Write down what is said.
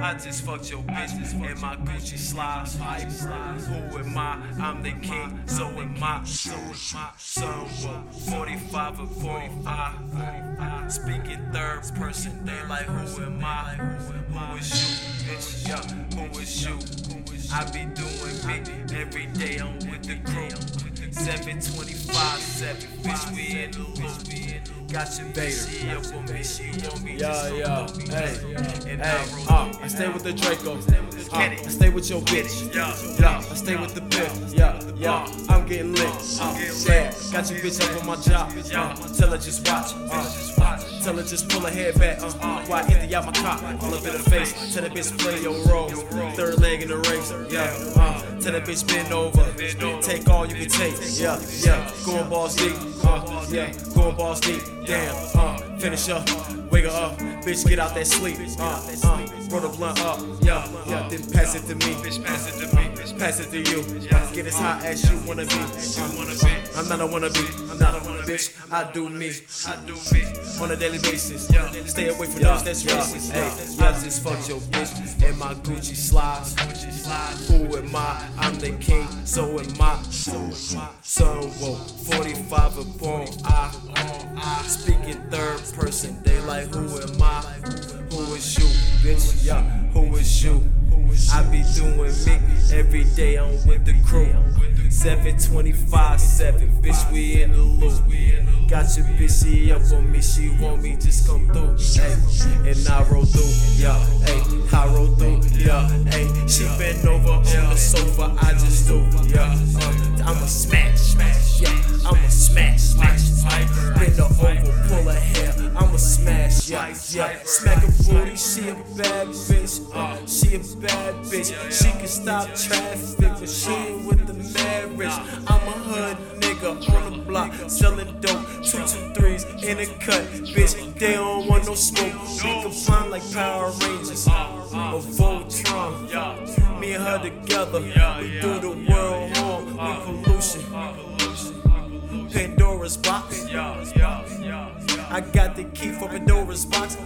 I just fucked your bitch in my Gucci slides. Who am I? I'm the king, so am I. So am I. So what? 45 or 45. Speaking third person, they like, who am I? Who is you, bitch? Yeah, who is you? I be doing me every day. I'm with the crew. 725, 7, bitch, we in the loop. Got your bitch, she up on me, she want me Yeah, yeah, hey, And hey, uh. I stay with the Draco. Uh. I stay with your bitch. Yeah, Yeah, I stay with the bitch. Yeah, yeah, I'm getting lit. Uh, yeah, got your bitch up on my job. Uh, tell her just watch. Uh, tell her just pull her head back. Uh, why empty out my cock? Pull up in the face. Tell that bitch play your role. Third leg in the race. Yeah, uh, tell that bitch bend over. Take all you can take. Yeah, yeah, going balls deep. Uh, yeah, going balls deep. Damn, uh, finish up. Wake up, bitch, get out that sleep. Uh, uh, roll the blunt up, yeah, yeah, then pass it to me. Bitch, pass it to me. Bitch, Pass it to you. Get as hot as you wanna be. you wanna be? I'm not a wanna be. I'm not a wanna bitch. I do me I do me. on a daily basis. Stay away from those that's racist. Hey, I just fucked your bitch in my Gucci slides. Who am I? I'm the king, so am I. So whoa, 45 upon I. I'm speaking third person, they like who am I? Who is you, bitch? Yeah, who is you? I be doing me every day. I'm with the crew. 725, 7, bitch, we in the loop. Got your bitch, she up on me, she want me, just come through. Hey, and I roll through, yeah. Hey, I roll through, yeah. Hey, she bent over on the sofa, I just do, yeah. Uh, I'ma smash, smash, yeah. I'ma smash, smash, smash. Bend her over, pull her hair, I'ma smash, yeah, yeah. Smack her booty, she a bad bitch, uh, she a bad bitch. She can stop traffic, but she ain't with the marriage. I'm a hood nigga on the block, selling dope, two two threes in a cut, bitch. They don't want no smoke. We can find like Power Rangers or Voltron. Me and her together, we do the world harm, we pollution. Pandora's box. I got the key for Pandora's box.